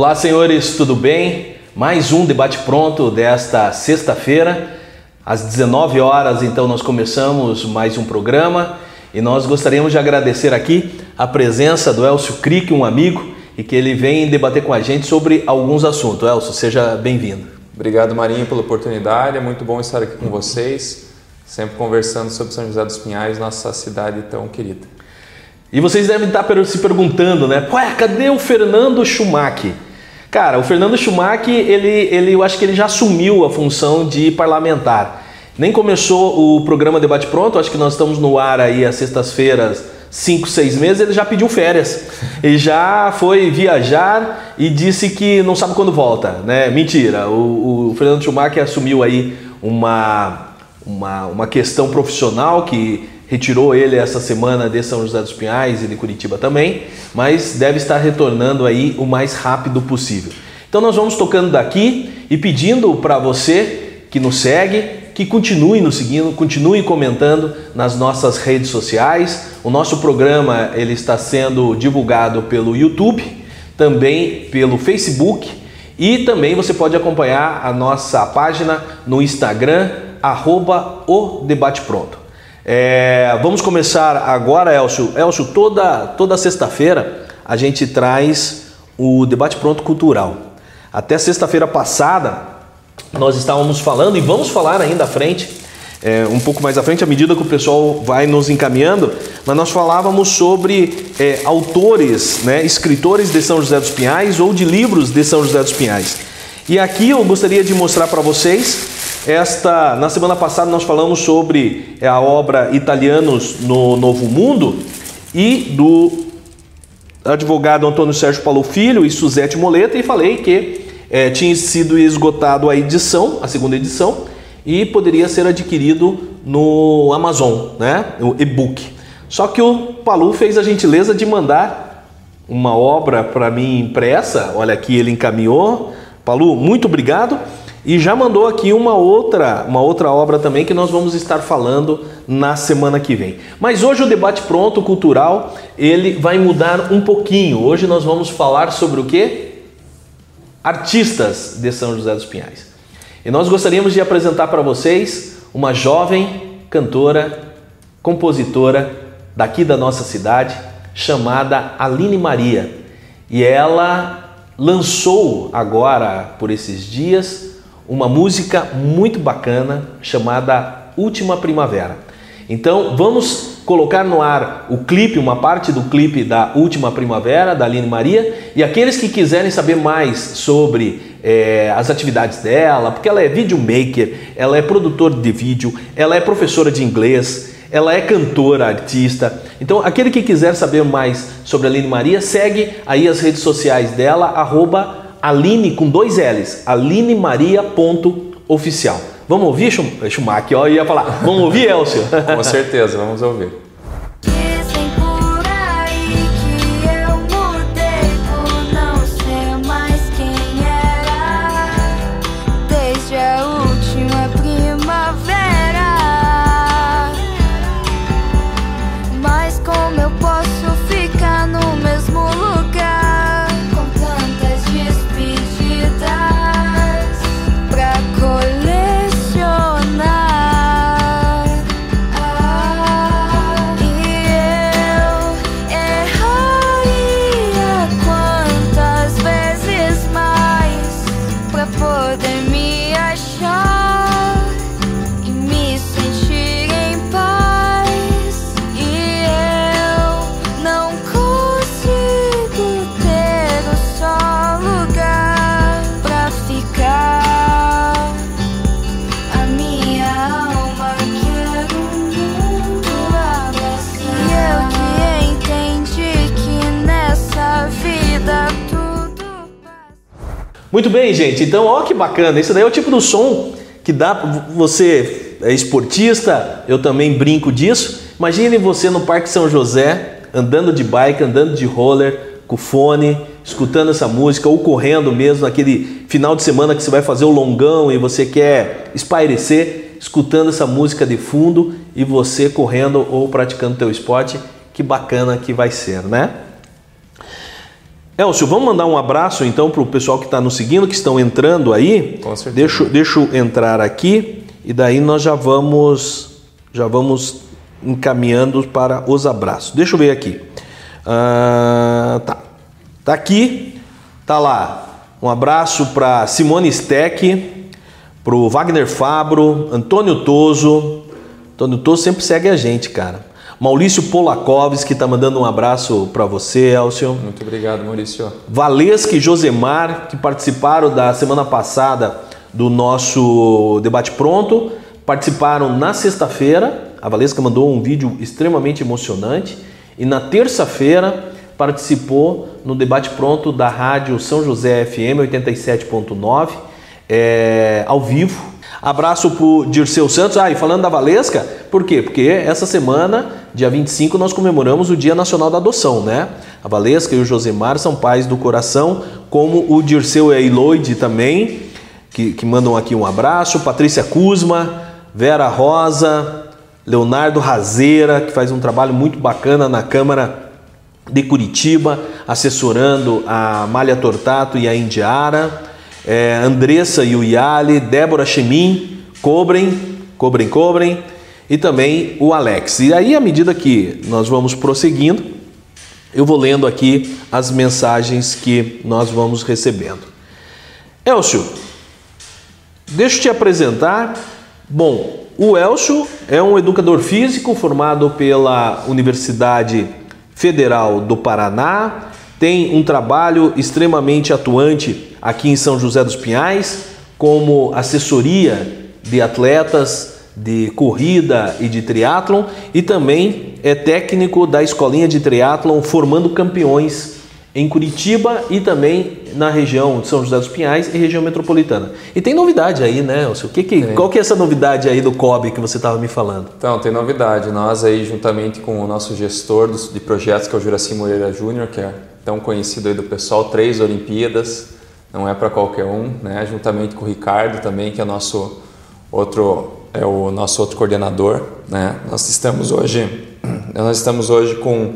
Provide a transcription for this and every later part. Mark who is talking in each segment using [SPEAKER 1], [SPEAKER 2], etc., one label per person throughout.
[SPEAKER 1] Olá, senhores, tudo bem? Mais um debate pronto desta sexta-feira. Às 19 horas, então, nós começamos mais um programa e nós gostaríamos de agradecer aqui a presença do Elcio Crick, um amigo, e que ele vem debater com a gente sobre alguns assuntos. Elcio, seja bem-vindo.
[SPEAKER 2] Obrigado, Marinho, pela oportunidade. É muito bom estar aqui com vocês, sempre conversando sobre São José dos Pinhais, nossa cidade tão querida.
[SPEAKER 1] E vocês devem estar se perguntando, né? Ué, cadê o Fernando Schumacher? Cara, o Fernando Schumacher, ele, ele, eu acho que ele já assumiu a função de parlamentar. Nem começou o programa Debate Pronto, acho que nós estamos no ar aí às sextas-feiras, cinco, seis meses, ele já pediu férias. Ele já foi viajar e disse que não sabe quando volta, né? Mentira, o, o Fernando Schumacher assumiu aí uma, uma, uma questão profissional que retirou ele essa semana de São José dos Pinhais e de Curitiba também, mas deve estar retornando aí o mais rápido possível. Então nós vamos tocando daqui e pedindo para você que nos segue, que continue nos seguindo, continue comentando nas nossas redes sociais. O nosso programa ele está sendo divulgado pelo YouTube, também pelo Facebook e também você pode acompanhar a nossa página no Instagram, arroba o Debate Pronto. É, vamos começar agora, Elcio. Elcio, toda, toda sexta-feira a gente traz o debate pronto cultural. Até sexta-feira passada nós estávamos falando e vamos falar ainda à frente, é, um pouco mais à frente, à medida que o pessoal vai nos encaminhando, mas nós falávamos sobre é, autores, né, escritores de São José dos Pinhais ou de livros de São José dos Pinhais. E aqui eu gostaria de mostrar para vocês esta, na semana passada nós falamos sobre a obra Italianos no Novo Mundo e do advogado Antônio Sérgio Paulo Filho e Suzete Moleta e falei que é, tinha sido esgotado a edição, a segunda edição, e poderia ser adquirido no Amazon, né, o e-book. Só que o Palu fez a gentileza de mandar uma obra para mim impressa. Olha aqui, ele encaminhou. Palu, muito obrigado. E já mandou aqui uma outra, uma outra obra também que nós vamos estar falando na semana que vem. Mas hoje o debate pronto cultural, ele vai mudar um pouquinho. Hoje nós vamos falar sobre o que? Artistas de São José dos Pinhais. E nós gostaríamos de apresentar para vocês uma jovem cantora, compositora daqui da nossa cidade, chamada Aline Maria. E ela lançou agora por esses dias uma música muito bacana chamada Última Primavera. Então vamos colocar no ar o clipe, uma parte do clipe da Última Primavera, da Aline Maria, e aqueles que quiserem saber mais sobre é, as atividades dela, porque ela é videomaker, ela é produtora de vídeo, ela é professora de inglês, ela é cantora, artista. Então, aquele que quiser saber mais sobre a Aline Maria, segue aí as redes sociais dela, arroba Aline com dois L's, alineMaria.oficial. Vamos ouvir, Schumacher? Eu ia falar, vamos ouvir, Elcio?
[SPEAKER 2] Com certeza, vamos ouvir.
[SPEAKER 1] Muito bem, gente. Então, ó que bacana. Isso daí é o tipo do som que dá você é esportista, eu também brinco disso. Imagine você no Parque São José, andando de bike, andando de roller, com fone, escutando essa música ou correndo mesmo naquele final de semana que você vai fazer o longão e você quer espairecer, escutando essa música de fundo e você correndo ou praticando teu esporte. Que bacana que vai ser, né? Elcio, vamos mandar um abraço então para o pessoal que está nos seguindo, que estão entrando aí.
[SPEAKER 3] Com certeza.
[SPEAKER 1] Deixa, deixa eu entrar aqui e daí nós já vamos já vamos encaminhando para os abraços. Deixa eu ver aqui. Ah, tá. Tá aqui, tá lá. Um abraço para Simone Steck, para o Wagner Fabro, Antônio Toso. Antônio Toso sempre segue a gente, cara. Maurício Polakovski que está mandando um abraço para você, Elcio.
[SPEAKER 3] Muito obrigado, Maurício.
[SPEAKER 1] Valesca e Josemar, que participaram da semana passada do nosso debate pronto, participaram na sexta-feira. A Valesca mandou um vídeo extremamente emocionante e na terça-feira participou no debate pronto da rádio São José FM 87.9, é, ao vivo. Abraço pro Dirceu Santos. Ah, e falando da Valesca, por quê? Porque essa semana, dia 25, nós comemoramos o Dia Nacional da Adoção, né? A Valesca e o Josemar são pais do coração, como o Dirceu e a Eloide também, que, que mandam aqui um abraço. Patrícia Kuzma, Vera Rosa, Leonardo Razeira, que faz um trabalho muito bacana na Câmara de Curitiba, assessorando a Malha Tortato e a Indiara, é, Andressa Yuyali, Débora Chemin, Cobrem, Cobrem, Cobrem, e também o Alex. E aí, à medida que nós vamos prosseguindo, eu vou lendo aqui as mensagens que nós vamos recebendo. Elcio, deixa eu te apresentar. Bom, o Elcio é um educador físico formado pela Universidade Federal do Paraná, tem um trabalho extremamente atuante aqui em São José dos Pinhais, como assessoria de atletas de corrida e de triatlon e também é técnico da escolinha de triatlon formando campeões em Curitiba e também na região de São José dos Pinhais e região metropolitana. E tem novidade aí, né, Elcio? Que que, qual que é essa novidade aí do COB que você estava me falando?
[SPEAKER 3] Então, tem novidade. Nós aí, juntamente com o nosso gestor de projetos, que é o Juraci Moreira Júnior, que é tão conhecido aí do pessoal, três Olimpíadas, não é para qualquer um, né? Juntamente com o Ricardo também, que é nosso outro é o nosso outro coordenador, né? Nós estamos hoje nós estamos hoje com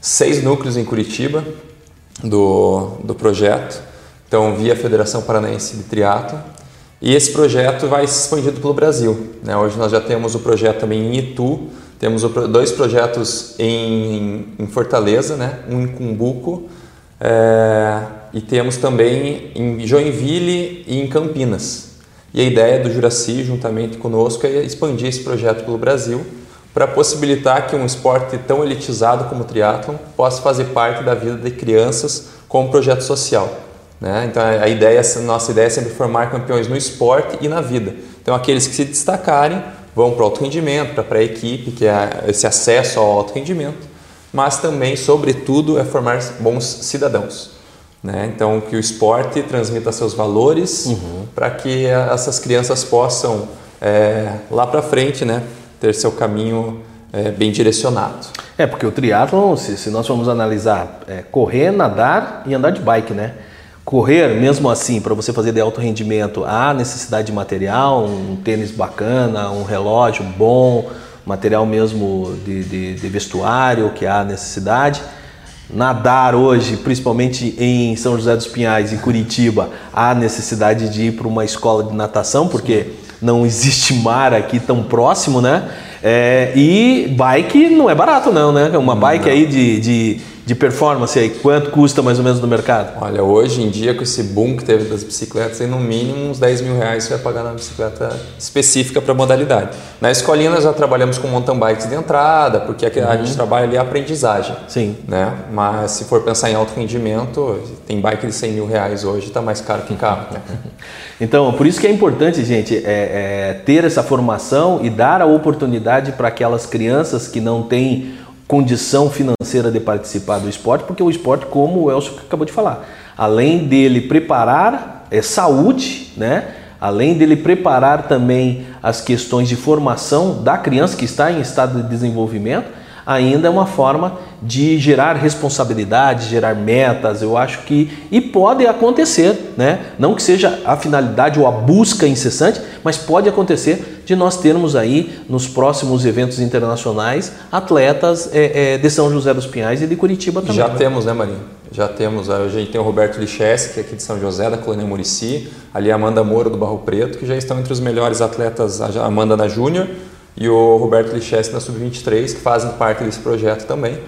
[SPEAKER 3] seis núcleos em Curitiba, do, do projeto, então via Federação Paranaense de Triatlo. E esse projeto vai se expandindo pelo Brasil. Né? Hoje nós já temos o projeto também em Itu, temos dois projetos em, em Fortaleza, né? um em Cumbuco, é, e temos também em Joinville e em Campinas. E a ideia do Juraci, juntamente conosco, é expandir esse projeto pelo Brasil para possibilitar que um esporte tão elitizado como o triatlon possa fazer parte da vida de crianças como projeto social. Né? Então a ideia, a nossa ideia é sempre formar campeões no esporte e na vida. Então aqueles que se destacarem vão para o alto rendimento, para a pré-equipe, que é esse acesso ao alto rendimento, mas também, sobretudo, é formar bons cidadãos. Né? Então que o esporte transmita seus valores uhum. para que essas crianças possam é, lá para frente, né, ter seu caminho é, bem direcionado.
[SPEAKER 1] É, porque o triatlon, se, se nós formos analisar, é correr, nadar e andar de bike, né? Correr, mesmo assim, para você fazer de alto rendimento, há necessidade de material, um tênis bacana, um relógio bom, material mesmo de, de, de vestuário, que há necessidade. Nadar hoje, principalmente em São José dos Pinhais e Curitiba, há necessidade de ir para uma escola de natação, porque não existe mar aqui tão próximo, né? É, e bike não é barato não, né? Uma bike não. aí de, de de performance aí, quanto custa mais ou menos no mercado?
[SPEAKER 3] Olha, hoje em dia com esse boom que teve das bicicletas, aí no mínimo uns 10 mil reais você vai pagar na bicicleta específica para modalidade. Na escolinha nós já trabalhamos com mountain bikes de entrada, porque a uhum. gente trabalha ali a aprendizagem.
[SPEAKER 1] Sim.
[SPEAKER 3] Né? Mas se for pensar em alto rendimento, tem bike de 100 mil reais hoje, está mais caro que carro. Né?
[SPEAKER 1] então, por isso que é importante, gente, é, é ter essa formação e dar a oportunidade para aquelas crianças que não têm condição financeira de participar do esporte, porque o esporte, como o Elcio acabou de falar, além dele preparar é, saúde, né? além dele preparar também as questões de formação da criança que está em estado de desenvolvimento, ainda é uma forma de gerar responsabilidade, gerar metas, eu acho que e pode acontecer, né? Não que seja a finalidade ou a busca incessante, mas pode acontecer de nós termos aí nos próximos eventos internacionais atletas é, é, de São José dos Pinhais e de Curitiba também.
[SPEAKER 3] Já temos, né, Marinho? Já temos, a gente tem o Roberto Lichesse, que é aqui de São José, da Colônia Murici, ali a Amanda Moura do Barro Preto, que já estão entre os melhores atletas, a Amanda na Júnior e o Roberto Lichesse na Sub-23, que fazem parte desse projeto também.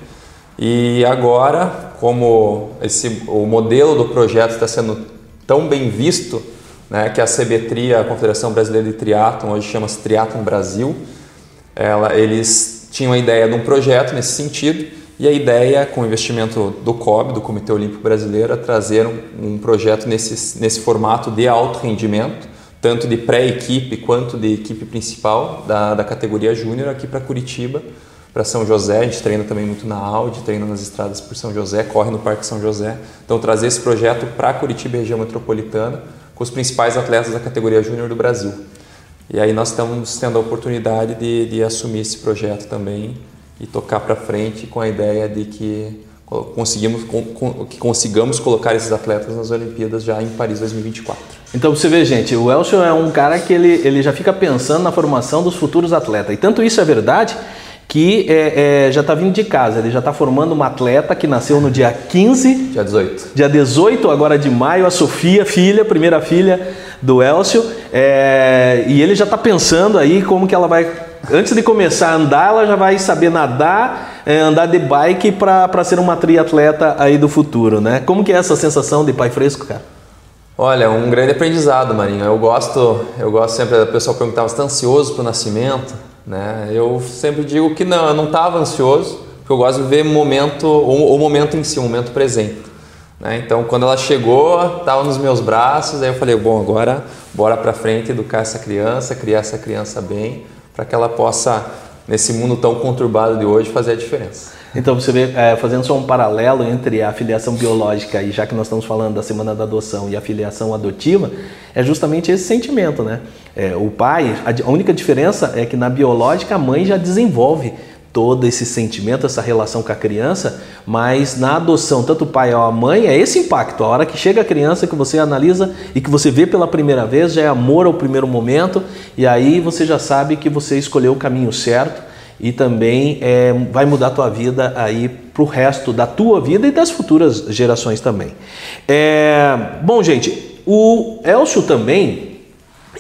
[SPEAKER 3] E agora, como esse, o modelo do projeto está sendo tão bem visto, né, que a CBTRIA, a Confederação Brasileira de Triatlon, hoje chama-se Triatlon Brasil, ela, eles tinham a ideia de um projeto nesse sentido e a ideia, com o investimento do COB, do Comitê Olímpico Brasileiro, é trazer um, um projeto nesse, nesse formato de alto rendimento, tanto de pré-equipe quanto de equipe principal da, da categoria júnior aqui para Curitiba, para São José. A gente treina também muito na Audi, treina nas estradas por São José, corre no Parque São José. Então, trazer esse projeto para Curitiba e região metropolitana com os principais atletas da categoria júnior do Brasil. E aí nós estamos tendo a oportunidade de, de assumir esse projeto também e tocar para frente com a ideia de que conseguimos que consigamos colocar esses atletas nas Olimpíadas já em Paris 2024.
[SPEAKER 1] Então você vê, gente, o Elcio é um cara que ele, ele já fica pensando na formação dos futuros atletas. E tanto isso é verdade que é, é, já está vindo de casa, ele já está formando uma atleta que nasceu no dia 15.
[SPEAKER 3] Dia 18.
[SPEAKER 1] Dia 18 agora de maio, a Sofia, filha, primeira filha do Elcio. É, e ele já está pensando aí como que ela vai Antes de começar a andar, ela já vai saber nadar, é, andar de bike para ser uma triatleta aí do futuro, né? Como que é essa sensação de pai fresco, cara?
[SPEAKER 3] Olha, um grande aprendizado, Marinho. Eu gosto, eu gosto sempre da pessoa perguntar, você está ansioso para o nascimento? Né? Eu sempre digo que não, eu não estava ansioso, porque eu gosto de ver momento, o, o momento em si, o momento presente. Né? Então, quando ela chegou, estava nos meus braços, aí eu falei, bom, agora bora para frente educar essa criança, criar essa criança bem, para que ela possa, nesse mundo tão conturbado de hoje, fazer a diferença.
[SPEAKER 1] Então você vê, é, fazendo só um paralelo entre a filiação biológica e já que nós estamos falando da semana da adoção e a filiação adotiva, é justamente esse sentimento, né? É, o pai, a única diferença é que na biológica a mãe já desenvolve todo esse sentimento, essa relação com a criança, mas na adoção, tanto o pai ou a mãe, é esse impacto. A hora que chega a criança, que você analisa e que você vê pela primeira vez, já é amor ao primeiro momento, e aí você já sabe que você escolheu o caminho certo e também é, vai mudar a tua vida aí para o resto da tua vida e das futuras gerações também. É, bom, gente, o Elcio também,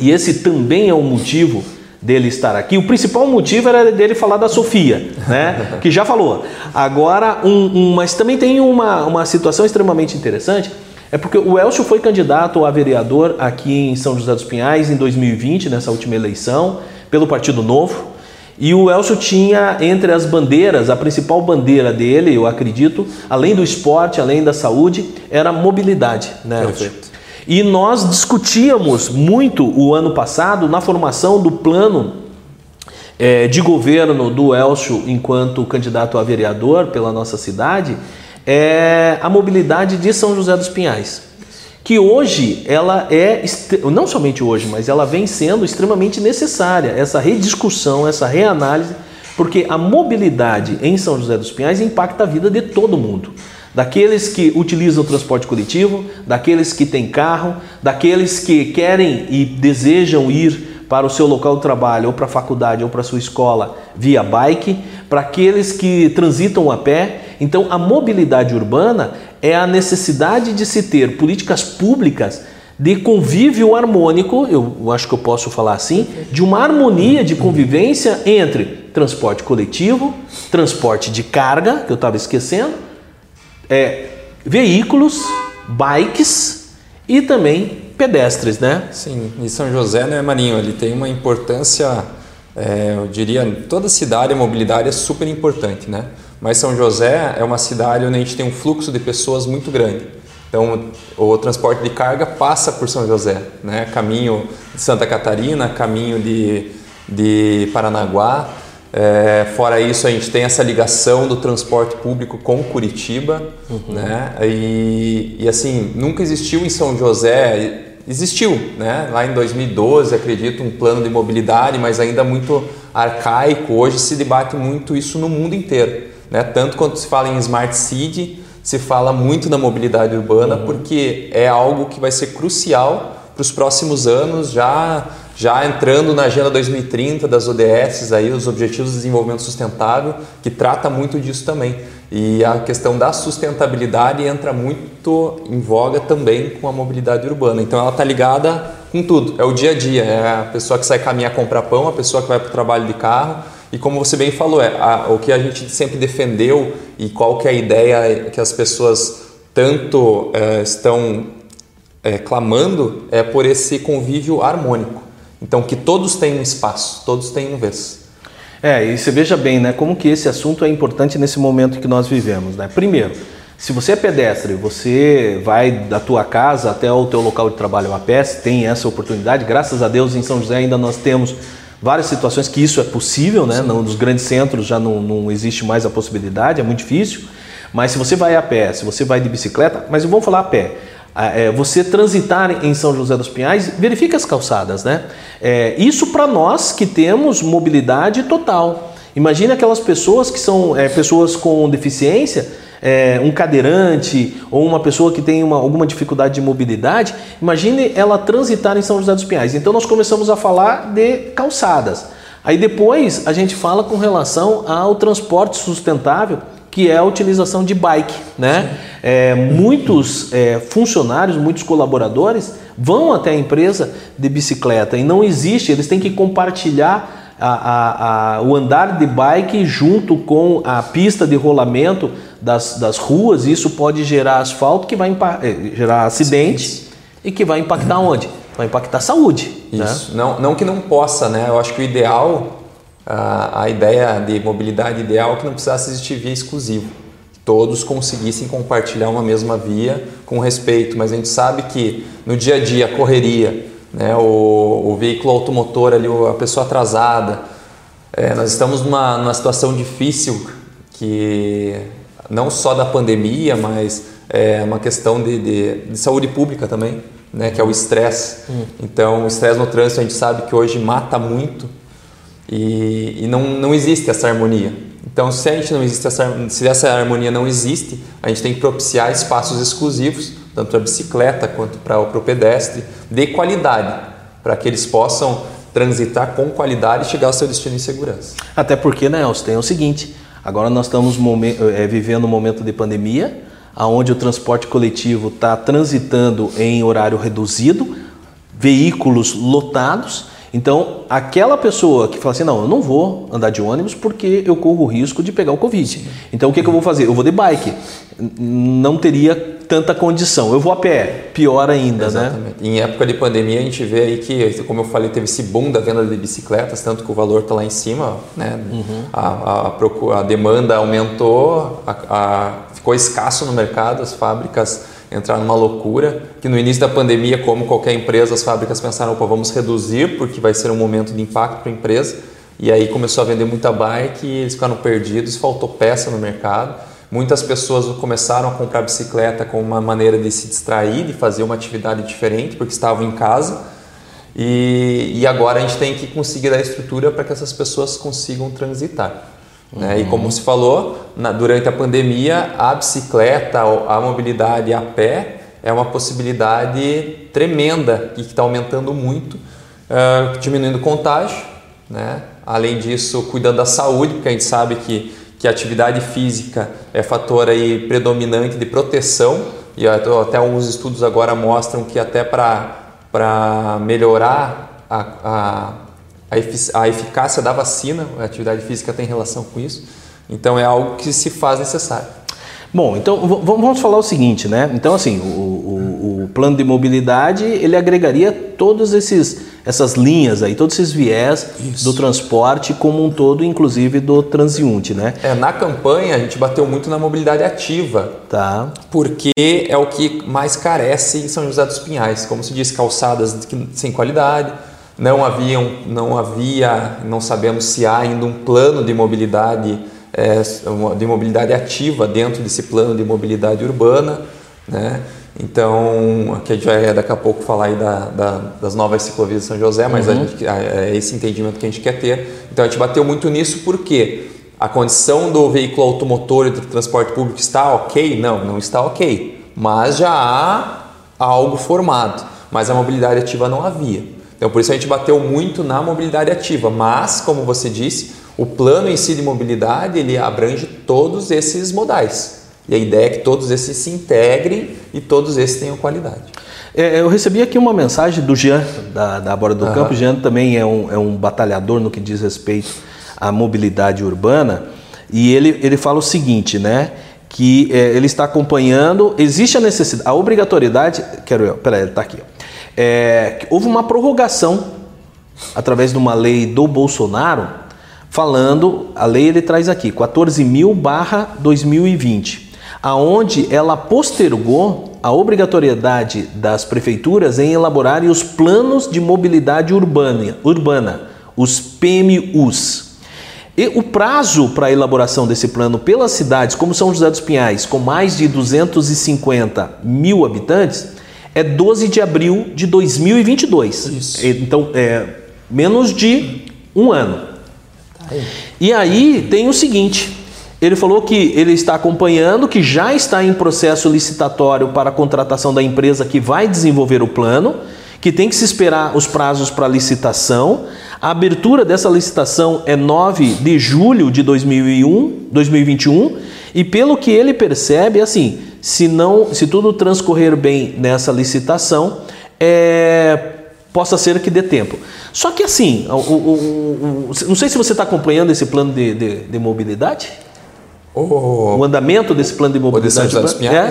[SPEAKER 1] e esse também é um motivo dele estar aqui. O principal motivo era dele falar da Sofia, né? que já falou. Agora, um, um, mas também tem uma, uma situação extremamente interessante, é porque o Elcio foi candidato a vereador aqui em São José dos Pinhais em 2020, nessa última eleição, pelo Partido Novo. E o Elcio tinha entre as bandeiras, a principal bandeira dele, eu acredito, além do esporte, além da saúde, era a mobilidade, né, Perfeito. E nós discutíamos muito o ano passado na formação do plano é, de governo do Elcio enquanto candidato a vereador pela nossa cidade, é a mobilidade de São José dos Pinhais. Que hoje ela é, não somente hoje, mas ela vem sendo extremamente necessária, essa rediscussão, essa reanálise, porque a mobilidade em São José dos Pinhais impacta a vida de todo mundo daqueles que utilizam o transporte coletivo, daqueles que têm carro, daqueles que querem e desejam ir para o seu local de trabalho, ou para a faculdade, ou para a sua escola via bike, para aqueles que transitam a pé. Então, a mobilidade urbana é a necessidade de se ter políticas públicas de convívio harmônico, eu acho que eu posso falar assim, de uma harmonia de convivência entre transporte coletivo, transporte de carga, que eu estava esquecendo, é, veículos, bikes e também pedestres, né?
[SPEAKER 3] Sim, e São José, né, Marinho, ele tem uma importância, é, eu diria, toda cidade a mobilidade é super importante, né? Mas São José é uma cidade onde a gente tem um fluxo de pessoas muito grande. Então, o transporte de carga passa por São José, né? Caminho de Santa Catarina, caminho de, de Paranaguá. É, fora isso, a gente tem essa ligação do transporte público com Curitiba, uhum. né? E, e, assim, nunca existiu em São José, existiu, né? Lá em 2012, acredito, um plano de mobilidade, mas ainda muito arcaico. Hoje se debate muito isso no mundo inteiro, né? Tanto quando se fala em Smart City, se fala muito na mobilidade urbana, uhum. porque é algo que vai ser crucial para os próximos anos, já já entrando na Agenda 2030 das ODS, aí, os Objetivos de Desenvolvimento Sustentável, que trata muito disso também. E a questão da sustentabilidade entra muito em voga também com a mobilidade urbana. Então ela está ligada com tudo, é o dia a dia, é a pessoa que sai caminhar comprar pão, a pessoa que vai para o trabalho de carro. E como você bem falou, é a, o que a gente sempre defendeu e qual que é a ideia que as pessoas tanto é, estão é, clamando é por esse convívio harmônico. Então que todos tenham espaço, todos tenham vez.
[SPEAKER 1] É, e você veja bem, né, como que esse assunto é importante nesse momento que nós vivemos, né? Primeiro, se você é pedestre, você vai da tua casa até o teu local de trabalho a pé, tem essa oportunidade. Graças a Deus em São José ainda nós temos várias situações que isso é possível, né? Não, nos grandes centros já não, não existe mais a possibilidade, é muito difícil. Mas se você vai a pé, se você vai de bicicleta, mas vamos falar a pé. É, você transitar em São José dos Pinhais, verifique as calçadas, né? É, isso para nós que temos mobilidade total. Imagine aquelas pessoas que são é, pessoas com deficiência, é, um cadeirante ou uma pessoa que tem uma, alguma dificuldade de mobilidade. Imagine ela transitar em São José dos Pinhais. Então nós começamos a falar de calçadas. Aí depois a gente fala com relação ao transporte sustentável que é a utilização de bike. Né? É, muitos é, funcionários, muitos colaboradores vão até a empresa de bicicleta e não existe, eles têm que compartilhar a, a, a, o andar de bike junto com a pista de rolamento das, das ruas. Isso pode gerar asfalto que vai é, gerar acidente e que vai impactar onde? Vai impactar a saúde.
[SPEAKER 3] Né? Isso. Né? Não, não que não possa, né? Eu acho que o ideal a, a ideia de mobilidade ideal é que não precisasse existir via exclusiva. Todos conseguissem compartilhar uma mesma via com respeito, mas a gente sabe que no dia a dia, a correria, né, o, o veículo automotor ali, a pessoa atrasada, é, nós estamos numa, numa situação difícil que não só da pandemia, mas é uma questão de, de, de saúde pública também, né, que é o estresse. Hum. Então, o estresse no trânsito a gente sabe que hoje mata muito e, e não, não existe essa harmonia. Então, se a gente não existe essa, se essa harmonia não existe, a gente tem que propiciar espaços exclusivos, tanto para a bicicleta quanto para o pedestre, de qualidade, para que eles possam transitar com qualidade e chegar ao seu destino em segurança.
[SPEAKER 1] Até porque, né, Elcio, tem o seguinte: agora nós estamos é, vivendo um momento de pandemia, onde o transporte coletivo está transitando em horário reduzido, veículos lotados então, aquela pessoa que fala assim: não, eu não vou andar de ônibus porque eu corro o risco de pegar o Covid. Então, o que, que eu vou fazer? Eu vou de bike. Não teria tanta condição. Eu vou a pé, pior ainda, né? Exatamente.
[SPEAKER 3] né? Em época de pandemia, a gente vê aí que, como eu falei, teve esse boom da venda de bicicletas, tanto que o valor está lá em cima, né? Uhum. A, a, a, demanda aumentou, a, ficou escasso no mercado, as fábricas entrar numa loucura, que no início da pandemia, como qualquer empresa, as fábricas pensaram, opa, vamos reduzir, porque vai ser um momento de impacto para a empresa, e aí começou a vender muita bike e eles ficaram perdidos, faltou peça no mercado. Muitas pessoas começaram a comprar bicicleta como uma maneira de se distrair, de fazer uma atividade diferente, porque estavam em casa. E, e agora a gente tem que conseguir dar estrutura para que essas pessoas consigam transitar. Uhum. E como se falou, na, durante a pandemia, a bicicleta, a mobilidade a pé é uma possibilidade tremenda e que está aumentando muito, uh, diminuindo o contágio. Né? Além disso, cuidando da saúde, porque a gente sabe que, que a atividade física é fator aí predominante de proteção e até alguns estudos agora mostram que até para melhorar a, a a eficácia da vacina, a atividade física tem relação com isso. Então é algo que se faz necessário.
[SPEAKER 1] Bom, então vamos falar o seguinte, né? Então assim, o, o, o plano de mobilidade ele agregaria todos esses essas linhas aí, todos esses viés Isso. do transporte como um todo, inclusive do transiunte, né?
[SPEAKER 3] É, na campanha a gente bateu muito na mobilidade ativa.
[SPEAKER 1] Tá.
[SPEAKER 3] Porque é o que mais carece em São José dos Pinhais, como se diz, calçadas sem qualidade, não haviam, não havia, não sabemos se há ainda um plano de mobilidade, é, de mobilidade ativa dentro desse plano de mobilidade urbana, né? Então, aqui a gente vai daqui a pouco falar aí da, da, das novas ciclovias de São José, mas uhum. gente, é esse entendimento que a gente quer ter. Então, a gente bateu muito nisso porque a condição do veículo automotor e do transporte público está ok? Não, não está ok. Mas já há algo formado, mas a mobilidade ativa não havia. Então, por isso a gente bateu muito na mobilidade ativa. Mas, como você disse, o plano em si de mobilidade ele abrange todos esses modais. E a ideia é que todos esses se integrem e todos esses tenham qualidade.
[SPEAKER 1] É, eu recebi aqui uma mensagem do Jean, da, da Borda do uhum. Campo. Jean também é um, é um batalhador no que diz respeito à mobilidade urbana. E ele, ele fala o seguinte, né? Que é, ele está acompanhando, existe a necessidade, a obrigatoriedade, quero eu, peraí, ele está aqui. É, houve uma prorrogação através de uma lei do Bolsonaro, falando, a lei ele traz aqui, 14 mil barra 2020, aonde ela postergou a obrigatoriedade das prefeituras em elaborarem os planos de mobilidade urbana, urbana os PMUs. E o prazo para a elaboração desse plano pelas cidades como São José dos Pinhais, com mais de 250 mil habitantes, é 12 de abril de 2022. Isso. Então, é menos de um ano. Tá aí. E aí tem o seguinte: ele falou que ele está acompanhando, que já está em processo licitatório para a contratação da empresa que vai desenvolver o plano, que tem que se esperar os prazos para licitação. A abertura dessa licitação é 9 de julho de 2001, 2021 e pelo que ele percebe, assim, se não, se tudo transcorrer bem nessa licitação, é, possa ser que dê tempo. Só que assim, o, o, o, não sei se você está acompanhando esse plano de, de, de mobilidade, o andamento desse plano de mobilidade.
[SPEAKER 3] O de é?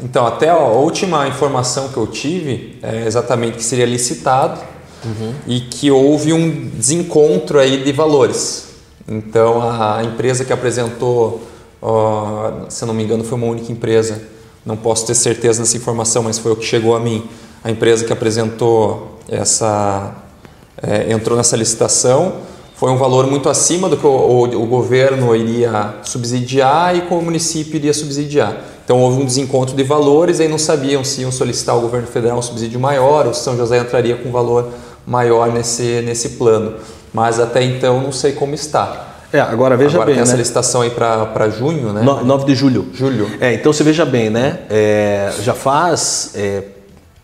[SPEAKER 3] Então, até a última informação que eu tive é exatamente que seria licitado uhum. e que houve um desencontro aí de valores. Então a empresa que apresentou, uh, se não me engano, foi uma única empresa. Não posso ter certeza dessa informação, mas foi o que chegou a mim. A empresa que apresentou essa, é, entrou nessa licitação foi um valor muito acima do que o, o, o, governo iria subsidiar e como o município iria subsidiar. Então houve um desencontro de valores e aí não sabiam se iam solicitar ao governo federal um subsídio maior ou se São José entraria com valor maior nesse, nesse plano. Mas até então não sei como está.
[SPEAKER 1] É, agora veja
[SPEAKER 3] agora
[SPEAKER 1] bem.
[SPEAKER 3] Tem
[SPEAKER 1] essa
[SPEAKER 3] né? licitação aí para junho, né?
[SPEAKER 1] 9 de julho.
[SPEAKER 3] Julho.
[SPEAKER 1] É, então você veja bem, né? É, já faz, é,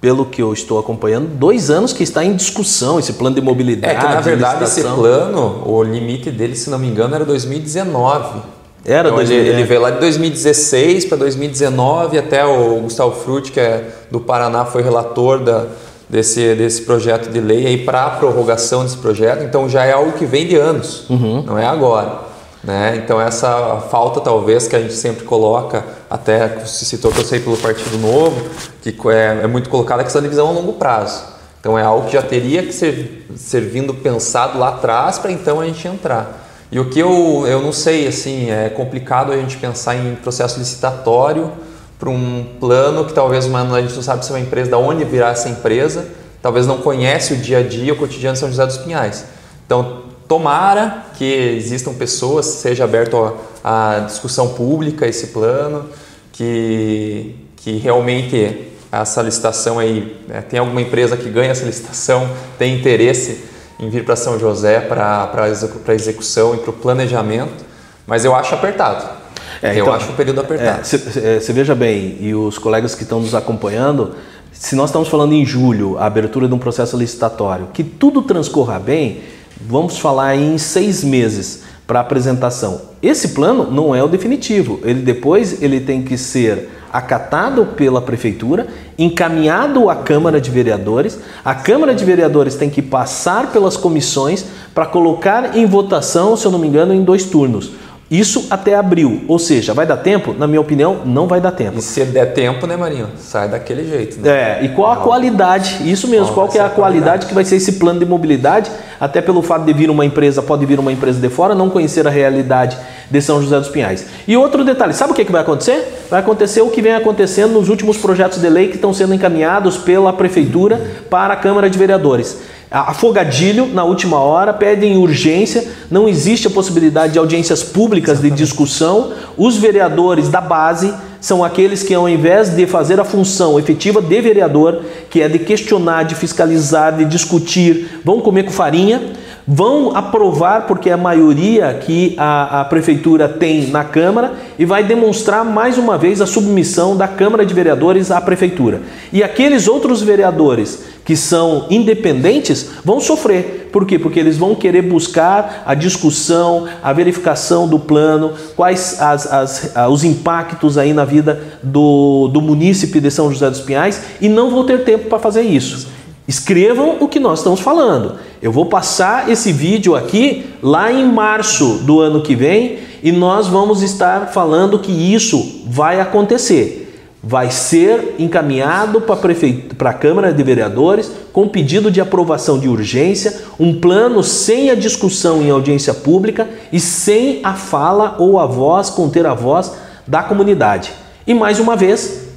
[SPEAKER 1] pelo que eu estou acompanhando, dois anos que está em discussão esse plano de mobilidade.
[SPEAKER 3] É que na verdade esse plano, o limite dele, se não me engano, era 2019.
[SPEAKER 1] Era então,
[SPEAKER 3] ele, ele veio lá de 2016 para 2019, até o Gustavo Frutti, que é do Paraná, foi relator da, desse, desse projeto de lei aí para a prorrogação desse projeto, então já é algo que vem de anos, uhum. não é agora. Né? Então essa falta talvez que a gente sempre coloca, até se citou que eu sei pelo Partido Novo, que é, é muito colocada essa divisão a longo prazo. Então é algo que já teria que ser, ser vindo pensado lá atrás para então a gente entrar. E o que eu, eu não sei, assim, é complicado a gente pensar em processo licitatório, para um plano que talvez uma, a gente não sabe se é uma empresa, da onde virá essa empresa, talvez não conhece o dia a dia, o cotidiano de São José dos Pinhais. Então, tomara que existam pessoas, seja aberto à discussão pública esse plano, que, que realmente essa licitação aí, né, tem alguma empresa que ganha essa licitação, tem interesse em vir para São José para execução e para o planejamento, mas eu acho apertado. É, eu então, acho o período apertado.
[SPEAKER 1] Você é, veja bem, e os colegas que estão nos acompanhando, se nós estamos falando em julho, a abertura de um processo licitatório, que tudo transcorra bem, vamos falar em seis meses para apresentação. Esse plano não é o definitivo. Ele depois ele tem que ser acatado pela prefeitura, encaminhado à Câmara de Vereadores. A Câmara de Vereadores tem que passar pelas comissões para colocar em votação, se eu não me engano, em dois turnos. Isso até abril, ou seja, vai dar tempo? Na minha opinião, não vai dar tempo.
[SPEAKER 3] E se der tempo, né, Marinho? Sai daquele jeito, né?
[SPEAKER 1] É, e qual a qualidade? Isso mesmo, qual, qual é a qualidade, qualidade que vai ser esse plano de mobilidade? Até pelo fato de vir uma empresa, pode vir uma empresa de fora, não conhecer a realidade de São José dos Pinhais. E outro detalhe, sabe o que, que vai acontecer? Vai acontecer o que vem acontecendo nos últimos projetos de lei que estão sendo encaminhados pela Prefeitura para a Câmara de Vereadores afogadilho na última hora, pedem urgência, não existe a possibilidade de audiências públicas de discussão. Os vereadores da base são aqueles que, ao invés de fazer a função efetiva de vereador, que é de questionar, de fiscalizar, de discutir, vão comer com farinha, vão aprovar, porque é a maioria que a, a, prefeitura tem na Câmara, e vai demonstrar mais uma vez a submissão da Câmara de Vereadores à prefeitura. E aqueles outros vereadores que são independentes vão sofrer. Por quê? Porque eles vão querer buscar a discussão, a verificação do plano, quais as, as, os impactos aí na vida do, do munícipe de São José dos Pinhais e não vão ter tempo para fazer isso. Escrevam o que nós estamos falando. Eu vou passar esse vídeo aqui lá em março do ano que vem e nós vamos estar falando que isso vai acontecer. Vai ser encaminhado para a Câmara de Vereadores com pedido de aprovação de urgência, um plano sem a discussão em audiência pública e sem a fala ou a voz, conter a voz da comunidade. E mais uma vez,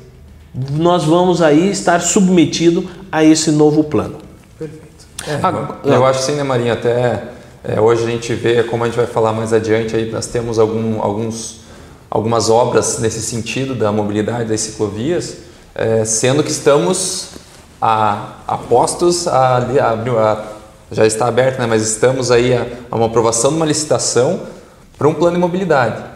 [SPEAKER 1] nós vamos aí estar submetido a esse novo plano.
[SPEAKER 3] Perfeito. É, eu acho sim, né, Marinha? Até é, hoje a gente vê, como a gente vai falar mais adiante, aí nós temos algum, alguns, algumas obras nesse sentido da mobilidade das ciclovias, é, sendo que estamos a, a postos, a, a, já está aberto, né, mas estamos aí a, a uma aprovação de uma licitação para um plano de mobilidade.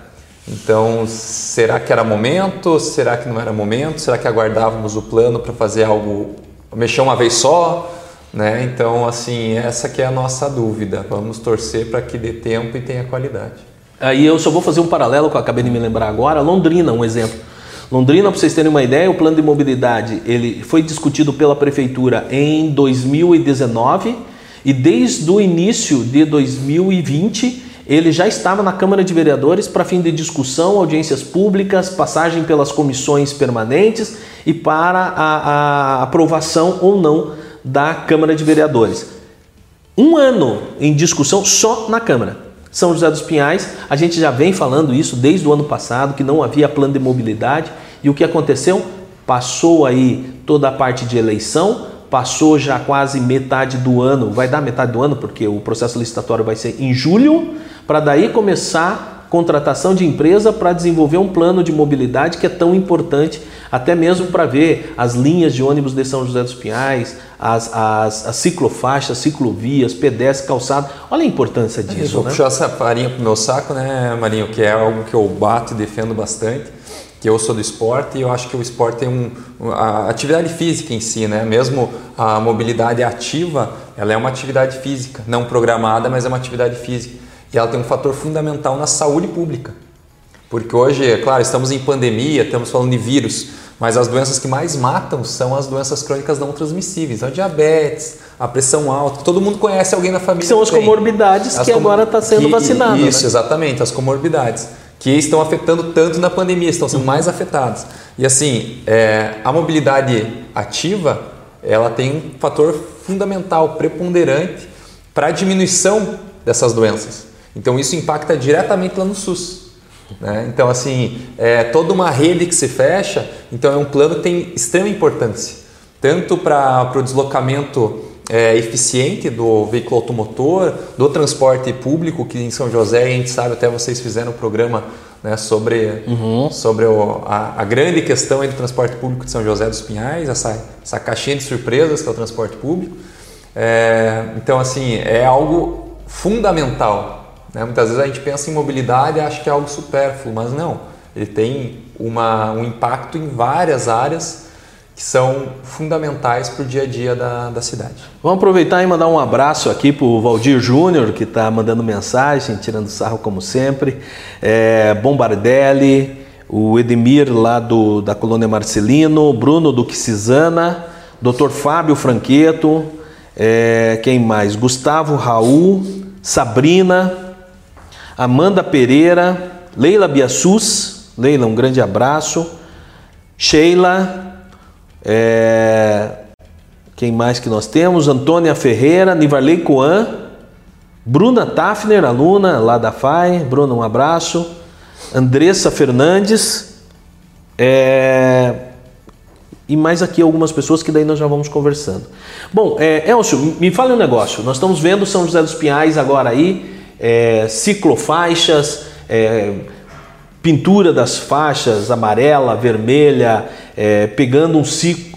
[SPEAKER 3] Então, será que era momento? Será que não era momento? Será que aguardávamos o plano para fazer algo, mexer uma vez só? Né? Então, assim, essa que é a nossa dúvida. Vamos torcer para que dê tempo e tenha qualidade.
[SPEAKER 1] Aí eu só vou fazer um paralelo que eu acabei de me lembrar agora. Londrina, um exemplo. Londrina, para vocês terem uma ideia, o plano de mobilidade ele foi discutido pela prefeitura em 2019 e desde o início de 2020 ele já estava na Câmara de Vereadores para fim de discussão, audiências públicas, passagem pelas comissões permanentes e para a, a aprovação ou não da Câmara de Vereadores. Um ano em discussão só na Câmara. São José dos Pinhais, a gente já vem falando isso desde o ano passado, que não havia plano de mobilidade, e o que aconteceu? Passou aí toda a parte de eleição, passou já quase metade do ano, vai dar metade do ano, porque o processo licitatório vai ser em julho, para daí começar contratação de empresa para desenvolver um plano de mobilidade que é tão importante, até mesmo para ver as linhas de ônibus de São José dos Pinhais, as, as, as ciclofaixas, ciclovias, pedestre, calçado. Olha a importância disso. Eu
[SPEAKER 3] vou
[SPEAKER 1] né?
[SPEAKER 3] puxar essa farinha para o meu saco, né, Marinho, que é algo que eu bato e defendo bastante que eu sou do esporte e eu acho que o esporte tem um a atividade física em si, né? Mesmo a mobilidade ativa, ela é uma atividade física, não programada, mas é uma atividade física. E ela tem um fator fundamental na saúde pública. Porque hoje, é claro, estamos em pandemia, estamos falando de vírus, mas as doenças que mais matam são as doenças crônicas não transmissíveis, a diabetes, a pressão alta. Todo mundo conhece alguém na família. Que
[SPEAKER 1] são as comorbidades as que com... agora está sendo que, vacinado.
[SPEAKER 3] Isso,
[SPEAKER 1] né?
[SPEAKER 3] exatamente, as comorbidades que estão afetando tanto na pandemia, estão sendo mais afetadas. E assim, é, a mobilidade ativa, ela tem um fator fundamental, preponderante para a diminuição dessas doenças. Então isso impacta diretamente lá no SUS. Né? Então assim, é toda uma rede que se fecha, então é um plano que tem extrema importância, tanto para o deslocamento é, eficiente do veículo automotor, do transporte público, que em São José a gente sabe, até vocês fizeram um programa né, sobre, uhum. sobre o, a, a, grande questão do transporte público de São José dos Pinhais, essa, essa caixinha de surpresas que é o transporte público. É, então, assim, é algo fundamental. Né? Muitas vezes a gente pensa em mobilidade e acha que é algo supérfluo, mas não. Ele tem uma, um impacto em várias áreas que são fundamentais para o dia a dia da, da cidade.
[SPEAKER 1] Vamos aproveitar e mandar um abraço aqui para o Valdir Júnior, que está mandando mensagem, tirando sarro como sempre, é, Bombardelli, o Edmir lá do, da Colônia Marcelino, Bruno do Quisizana, Dr. Fábio Franqueto, é, quem mais? Gustavo Raul, Sabrina, Amanda Pereira, Leila Biassus, Leila, um grande abraço, Sheila, é... Quem mais que nós temos? Antônia Ferreira, Nivarley Coan, Bruna Tafner, aluna lá da FAI. Bruna, um abraço. Andressa Fernandes. É... E mais aqui algumas pessoas que daí nós já vamos conversando. Bom, é, Elcio, me fale um negócio. Nós estamos vendo São José dos Pinhais agora aí, é, ciclofaixas, é, pintura das faixas amarela, vermelha, é, pegando um,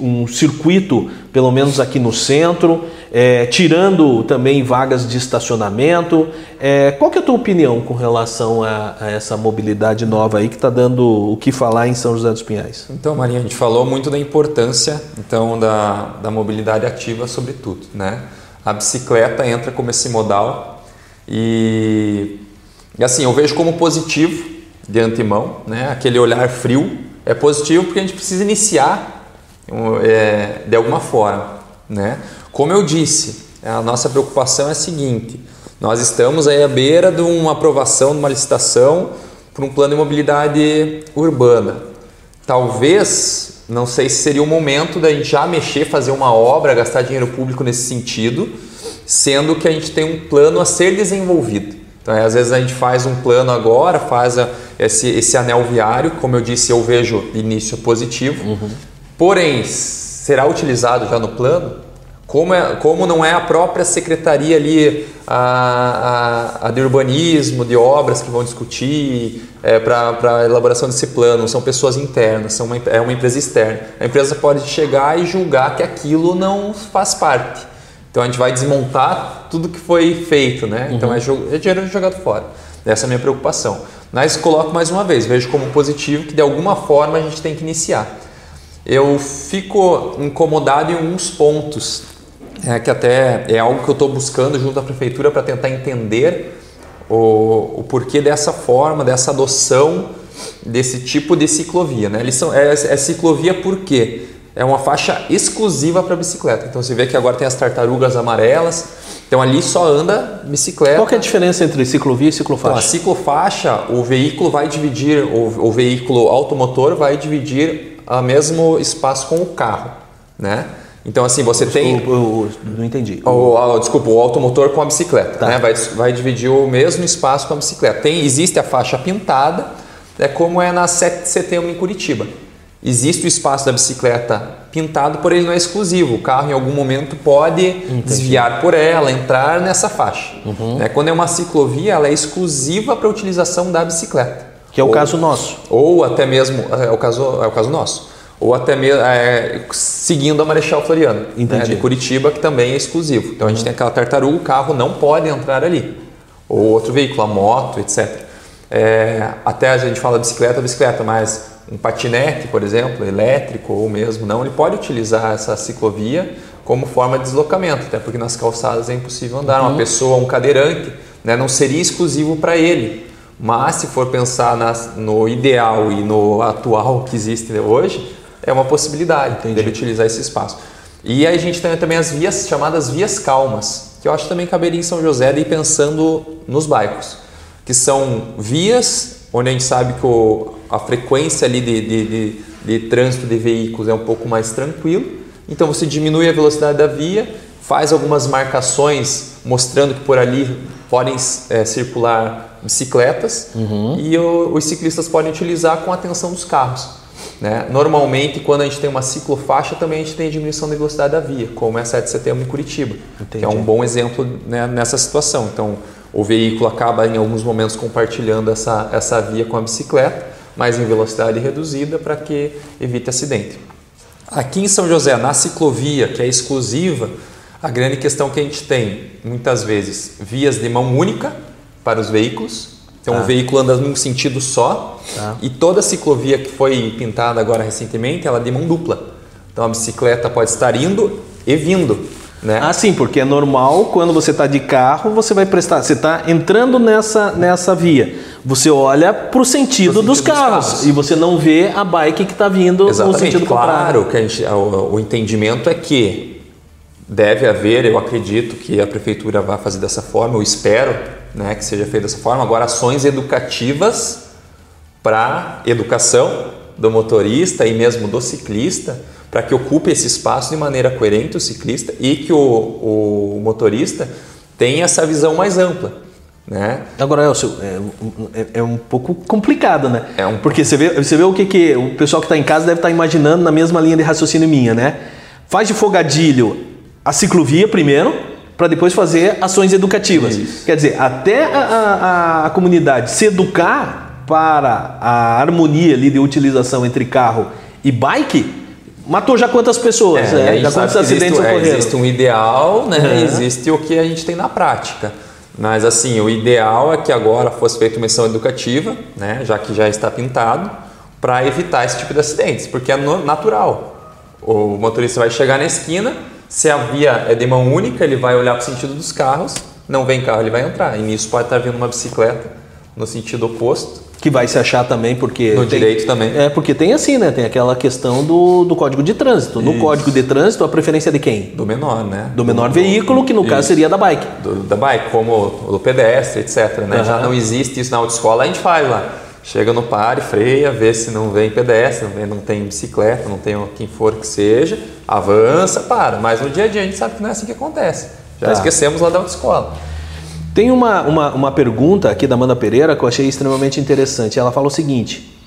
[SPEAKER 1] um, circuito, pelo menos aqui no centro, é, tirando também vagas de estacionamento. É, qual que é a tua opinião com relação a, a essa mobilidade nova aí que está dando o que falar em São José dos Pinhais?
[SPEAKER 3] Então, Marinha, a gente falou muito da importância então da, da mobilidade ativa sobretudo, né? A bicicleta entra como esse modal e, e assim, eu vejo como positivo de antemão, né? Aquele olhar frio é positivo porque a gente precisa iniciar é, de alguma forma. Né? Como eu disse, a nossa preocupação é a seguinte: nós estamos aí à beira de uma aprovação de uma licitação para um plano de mobilidade urbana. Talvez, não sei se seria o momento da gente já mexer, fazer uma obra, gastar dinheiro público nesse sentido, sendo que a gente tem um plano a ser desenvolvido. Então, às vezes a gente faz um plano agora, faz a, esse, esse anel viário, como eu disse, eu vejo início positivo, uhum. Porém, será utilizado já no plano? Como, é, como não é a própria secretaria ali, a, a, a de urbanismo, de obras que vão discutir é, para a elaboração desse plano, são pessoas internas, são uma, é uma empresa externa. A empresa pode chegar e julgar que aquilo não faz parte. Então a gente vai desmontar tudo que foi feito, né? Então, uhum. Então é, é dinheiro jogado fora. Essa é a minha preocupação. Mas coloco mais uma vez, vejo como positivo que de alguma forma a gente tem que iniciar eu fico incomodado em alguns pontos, é, que até é algo que eu estou buscando junto à prefeitura para tentar entender o, o porquê dessa forma, dessa adoção desse tipo de ciclovia. Né? Eles são, é, é ciclovia por quê? É uma faixa exclusiva para bicicleta. Então você vê que agora tem as tartarugas amarelas, então ali só anda bicicleta.
[SPEAKER 1] Qual é a diferença entre ciclovia e ciclofaixa? Então,
[SPEAKER 3] a ciclofaixa, o veículo vai dividir, o, o veículo automotor vai dividir o mesmo espaço com o carro, né? Então assim você
[SPEAKER 1] desculpa,
[SPEAKER 3] tem,
[SPEAKER 1] eu, não entendi.
[SPEAKER 3] O, o, desculpa, o automotor com a bicicleta, tá. né? Vai, vai dividir o mesmo espaço com a bicicleta. Tem, existe a faixa pintada, é como é na 7 de setembro em Curitiba. Existe o espaço da bicicleta pintado, porém ele não é exclusivo. O carro em algum momento pode Entendi. desviar por ela, entrar nessa faixa. Uhum. Né? Quando é uma ciclovia, ela é exclusiva para a utilização da bicicleta.
[SPEAKER 1] Que é o ou, caso nosso.
[SPEAKER 3] Ou até mesmo, é o caso, é o caso nosso. Ou até mesmo é, seguindo a Marechal Floriano, né, de Curitiba, que também é exclusivo. Então uhum. a gente uhum. tem aquela tartaruga, o carro não pode entrar ali. Ou outro veículo, a moto, etc. É, até a gente fala bicicleta, bicicleta, mas um patinete, por exemplo, elétrico ou mesmo não, ele pode utilizar essa ciclovia como forma de deslocamento, até porque nas calçadas é impossível andar. Uhum. Uma pessoa, um cadeirante, né, não seria exclusivo para ele. Mas se for pensar nas, no ideal e no atual que existe hoje, é uma possibilidade Entendi. dele utilizar esse espaço. E aí a gente tem também as vias chamadas vias calmas, que eu acho que também caberia em São José de ir pensando nos bairros, que são vias onde a gente sabe que o, a frequência ali de, de, de, de trânsito de veículos é um pouco mais tranquilo, então você diminui a velocidade da via, faz algumas marcações mostrando que por ali podem é, circular bicicletas uhum. e o, os ciclistas podem utilizar com a atenção dos carros. Né? Normalmente, quando a gente tem uma ciclofaixa, também a gente tem diminuição da velocidade da via, como é a 7 de setembro em Curitiba, Entendi. que é um bom exemplo né, nessa situação. Então, o veículo acaba em alguns momentos compartilhando essa, essa via com a bicicleta, mas em velocidade reduzida para que evite acidente. Aqui em São José, na ciclovia, que é exclusiva, a grande questão que a gente tem, muitas vezes, vias de mão única para os veículos. Então tá. o veículo anda num sentido só. Tá. E toda a ciclovia que foi pintada agora recentemente, ela é de mão dupla. Então a bicicleta pode estar indo e vindo. Né?
[SPEAKER 1] Ah, sim, porque é normal quando você está de carro, você vai prestar. Você está entrando nessa, nessa via. Você olha para o sentido, sentido dos, carros, dos, carros, e você não vê a bike que está vindo
[SPEAKER 3] Exatamente.
[SPEAKER 1] no sentido contrário.
[SPEAKER 3] Claro que a gente, o, o entendimento é que deve haver, eu acredito que a prefeitura vai fazer dessa forma, eu espero né, que seja feito dessa forma. Agora, ações educativas para educação do motorista e mesmo do ciclista, para que ocupe esse espaço de maneira coerente o ciclista e que o, o motorista tenha essa visão mais ampla. Né?
[SPEAKER 1] Agora, Elcio, é, é, é, um pouco complicado, né? É um... Porque você vê, você vê o que, que o pessoal que está em casa deve estar tá imaginando na mesma linha de raciocínio minha, né? Faz de fogadilho a ciclovia primeiro, para depois fazer ações educativas. Isso. Quer dizer, até a, a, a, comunidade se educar para a harmonia ali de utilização entre carro e bike, matou já quantas pessoas?
[SPEAKER 3] É,
[SPEAKER 1] é, já
[SPEAKER 3] quantos acidentes existe, ocorreram? É, existe um ideal, né? Existe o que a gente tem na prática. Mas assim, o ideal é que agora fosse feita uma missão educativa, né? Já que já está pintado, para evitar esse tipo de acidentes, porque é natural. O motorista vai chegar na esquina, se a via é de mão única, ele vai olhar para o sentido dos carros, não vem carro, ele vai entrar. E nisso pode estar vindo uma bicicleta no sentido oposto
[SPEAKER 1] que vai se achar também, porque.
[SPEAKER 3] No tem, direito também.
[SPEAKER 1] É, porque tem assim, né? Tem aquela questão do, do código de trânsito. No Isso. código de trânsito, a preferência é de quem?
[SPEAKER 3] Do menor, né?
[SPEAKER 1] Do menor do, veículo, que no Isso. caso seria da bike.
[SPEAKER 3] Do, da bike, como do pedestre, etc. Né? Uhum. Já não existe isso na autoescola, a gente faz lá. Chega no pare, freia, vê se não vem pedestre, não, vem, não tem bicicleta, não tem quem for que seja, avança, para. Mas no dia a dia a gente sabe que não é assim que acontece. Já tá. esquecemos lá da autoescola.
[SPEAKER 1] Tem uma, uma, uma pergunta aqui da Amanda Pereira que eu achei extremamente interessante. Ela fala o seguinte: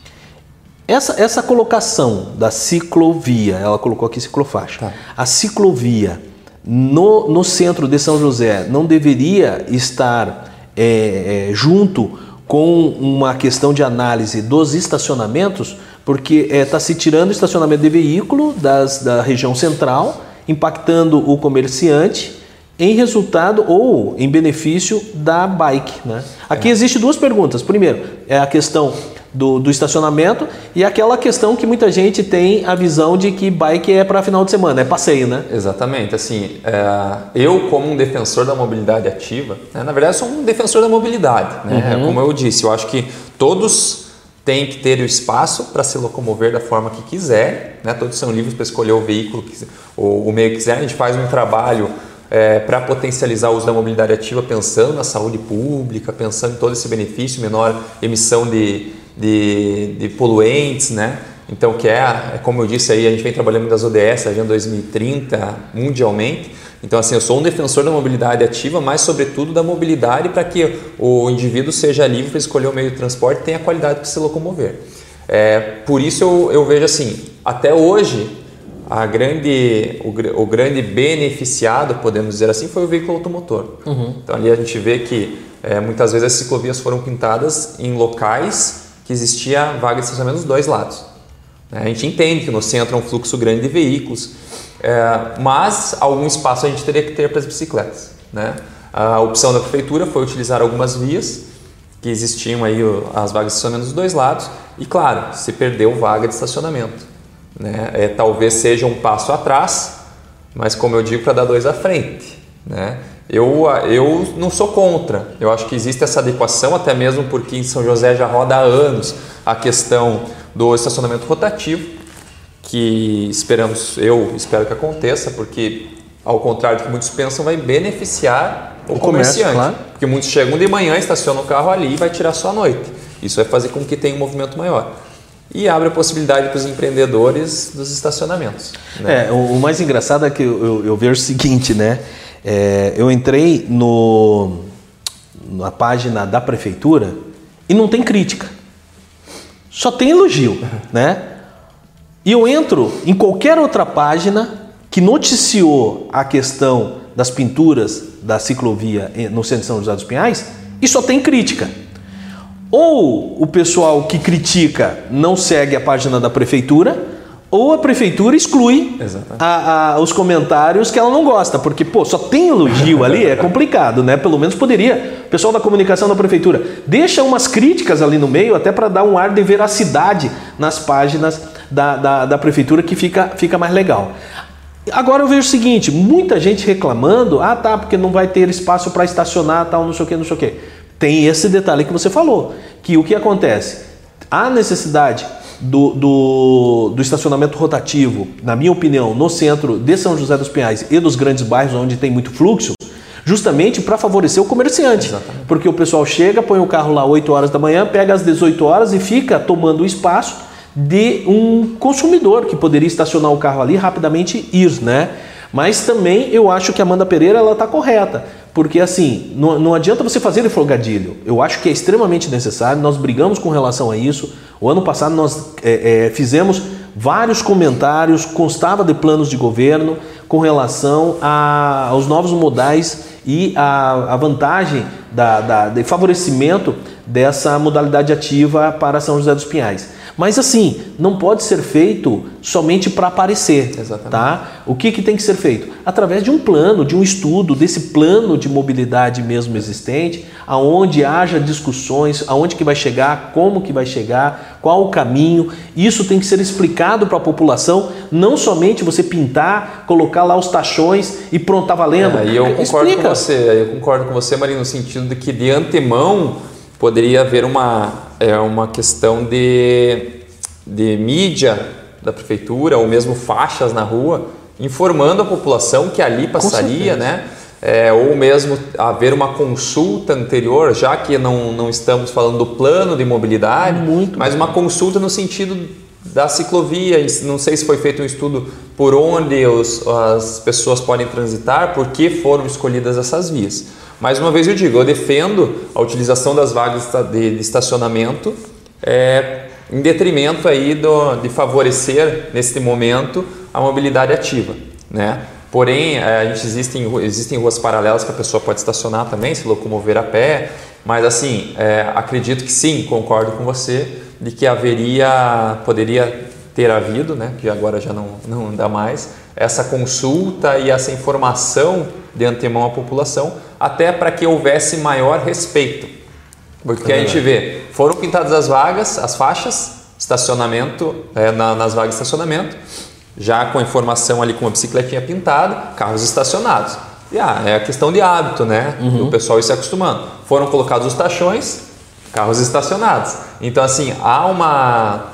[SPEAKER 1] essa, essa colocação da ciclovia, ela colocou aqui ciclofaixa, tá. a ciclovia no, no centro de São José não deveria estar é, é, junto com uma questão de análise dos estacionamentos, porque está é, tá se tirando o estacionamento de veículo das, da região central, impactando o comerciante em resultado ou em benefício da bike. Né? Aqui é. existe duas perguntas. Primeiro, é a questão do, do, estacionamento e aquela questão que muita gente tem a visão de que bike é para final de semana, é passeio, né?
[SPEAKER 3] Exatamente. Assim, é, eu como um defensor da mobilidade ativa, né, na verdade sou um defensor da mobilidade. Né? Uhum. Como eu disse, eu acho que todos têm que ter o espaço para se locomover da forma que quiser, né? todos são livres para escolher o veículo, ou o meio que quiser. A gente faz um trabalho é, para potencializar o uso da mobilidade ativa, pensando na saúde pública, pensando em todo esse benefício, menor emissão de, de, de poluentes, né? Então, que é, é, como eu disse aí, a gente vem trabalhando das ODS, Agenda 2030, mundialmente. Então, assim, eu sou um defensor da mobilidade ativa, mas, sobretudo, da mobilidade para que o indivíduo seja livre para escolher o meio de transporte e tenha qualidade para se locomover. É, por isso, eu, eu vejo assim, até hoje, a grande, o, o, grande beneficiado, podemos dizer assim, foi o veículo automotor. Uhum. Então ali a gente vê que é, muitas vezes as ciclovias foram pintadas em locais que existia vaga de estacionamento dos dois lados. É, a gente entende que no centro é um fluxo grande de veículos, é, mas algum espaço a gente teria que ter para as bicicletas. Né? A opção da prefeitura foi utilizar algumas vias que existiam aí as vagas de estacionamento dos dois lados e claro, se perdeu vaga de estacionamento. Né? É, talvez seja um passo atrás, mas como eu digo, para dar dois à frente. Né? Eu, eu não sou contra, eu acho que existe essa adequação, até mesmo porque em São José já roda há anos a questão do estacionamento rotativo, que esperamos, eu espero que aconteça, porque ao contrário do que muitos pensam, vai beneficiar o, o comerciante. Comércio, claro. Porque muitos chegam de manhã, estacionam o carro ali e vai tirar só à noite. Isso vai fazer com que tenha um movimento maior e abre a possibilidade para os empreendedores dos estacionamentos.
[SPEAKER 1] Né? É, o, o, mais engraçado é que eu, eu, eu vejo o seguinte, né? É, eu entrei no, na página da prefeitura e não tem crítica, só tem elogio, né? E eu entro em qualquer outra página que noticiou a questão das pinturas da ciclovia no centro de São José dos Pinhais e só tem crítica. Ou o pessoal que critica não segue a página da prefeitura, ou a prefeitura exclui a, a, os comentários que ela não gosta, porque pô, só tem elogio ali, é complicado, né? Pelo menos poderia. O pessoal da comunicação da prefeitura deixa umas críticas ali no meio, até para dar um ar de veracidade nas páginas da, da, da prefeitura que fica, fica mais legal. Agora eu vejo o seguinte: muita gente reclamando, ah tá, porque não vai ter espaço para estacionar, tal, não sei o que, não sei o que tem esse detalhe que você falou, que o que acontece? A necessidade do, do, do, estacionamento rotativo, na minha opinião, no centro de São José dos Pinhais e dos grandes bairros onde tem muito fluxo, justamente para favorecer o comerciante. Exatamente. Porque o pessoal chega, põe o carro lá 8 horas da manhã, pega às 18 horas e fica tomando o espaço de um consumidor que poderia estacionar o carro ali e rapidamente ir, né? Mas também eu acho que a Amanda Pereira ela está correta. Porque assim, não, não adianta você fazer folgadilho. Eu acho que é extremamente necessário. Nós brigamos com relação a isso. O ano passado nós é, é, fizemos vários comentários, constava de planos de governo com relação a, aos novos modais e a, a vantagem da, da, de favorecimento dessa modalidade ativa para São José dos Pinhais. Mas assim, não pode ser feito somente para aparecer,
[SPEAKER 3] Exatamente.
[SPEAKER 1] tá? O que, que tem que ser feito? Através de um plano, de um estudo, desse plano de mobilidade mesmo existente, aonde haja discussões, aonde que vai chegar, como que vai chegar, qual o caminho. Isso tem que ser explicado para a população, não somente você pintar, colocar lá os tachões e pronto, tá valendo.
[SPEAKER 3] É, e eu concordo
[SPEAKER 1] Explica.
[SPEAKER 3] com você, eu concordo com você, Maria, no sentido de que de antemão poderia haver uma, é, uma questão de, de mídia da prefeitura, ou mesmo faixas na rua, informando a população que ali passaria, né? É, ou mesmo haver uma consulta anterior, já que não, não estamos falando do plano de mobilidade,
[SPEAKER 1] Muito
[SPEAKER 3] mas uma consulta no sentido da ciclovia. Não sei se foi feito um estudo por onde os, as pessoas podem transitar, por que foram escolhidas essas vias. Mais uma vez eu digo, eu defendo a utilização das vagas de, estacionamento é, em detrimento aí do, de favorecer neste momento a mobilidade ativa, né? Porém, é, a gente existem, existem ruas paralelas que a pessoa pode estacionar também, se locomover a pé, mas assim, é, acredito que sim, concordo com você, de que haveria, poderia ter havido, né, que agora já não, não dá mais, essa consulta e essa informação de antemão à população, até para que houvesse maior respeito. Porque a gente vê, foram pintadas as vagas, as faixas, estacionamento, é, na- nas vagas de estacionamento, já com a informação ali com a bicicletinha pintada, carros estacionados. E ah, é a questão de hábito, né? O pessoal ir se acostumando. Foram colocados os tachões, carros estacionados. Então, assim, há uma.